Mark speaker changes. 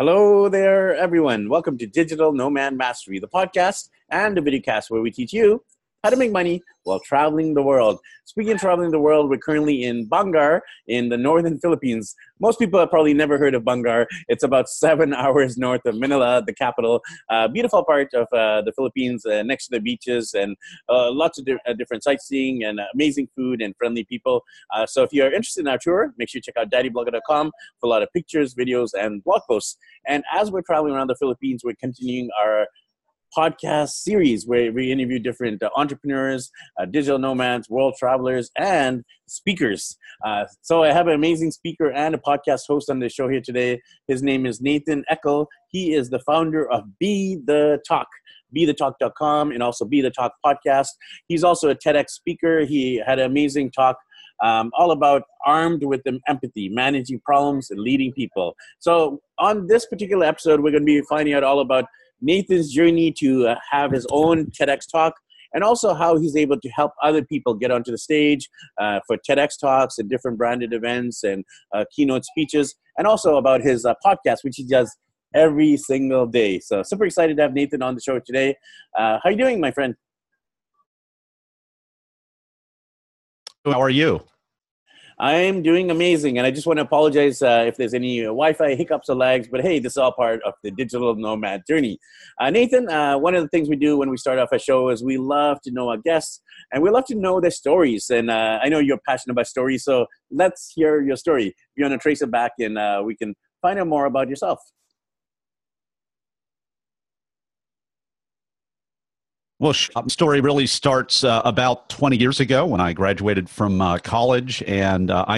Speaker 1: Hello there, everyone. Welcome to Digital Nomad Mastery, the podcast and the videocast where we teach you how to make money while traveling the world. Speaking of traveling the world, we're currently in Bangar in the northern Philippines. Most people have probably never heard of Bangar. It's about seven hours north of Manila, the capital. Uh, beautiful part of uh, the Philippines, uh, next to the beaches, and uh, lots of di- uh, different sightseeing and amazing food and friendly people. Uh, so if you're interested in our tour, make sure you check out daddyblogger.com for a lot of pictures, videos, and blog posts. And as we're traveling around the Philippines, we're continuing our podcast series where we interview different uh, entrepreneurs, uh, digital nomads, world travelers, and speakers. Uh, so I have an amazing speaker and a podcast host on the show here today. His name is Nathan Eckel. He is the founder of Be the Talk bethetalk.com and also Be the Talk podcast. He's also a TEDx speaker. He had an amazing talk um, all about armed with empathy, managing problems, and leading people. So, on this particular episode, we're going to be finding out all about Nathan's journey to uh, have his own TEDx talk and also how he's able to help other people get onto the stage uh, for TEDx talks and different branded events and uh, keynote speeches, and also about his uh, podcast, which he does every single day. So super excited to have Nathan on the show today. Uh, how are you doing, my friend?
Speaker 2: How are you?
Speaker 1: I'm doing amazing, and I just want to apologize uh, if there's any Wi-Fi hiccups or lags. But hey, this is all part of the digital nomad journey. Uh, Nathan, uh, one of the things we do when we start off a show is we love to know our guests, and we love to know their stories. And uh, I know you're passionate about stories, so let's hear your story. If you want to trace it back, and uh, we can find out more about yourself.
Speaker 2: Well, story really starts uh, about 20 years ago when I graduated from uh, college, and uh, I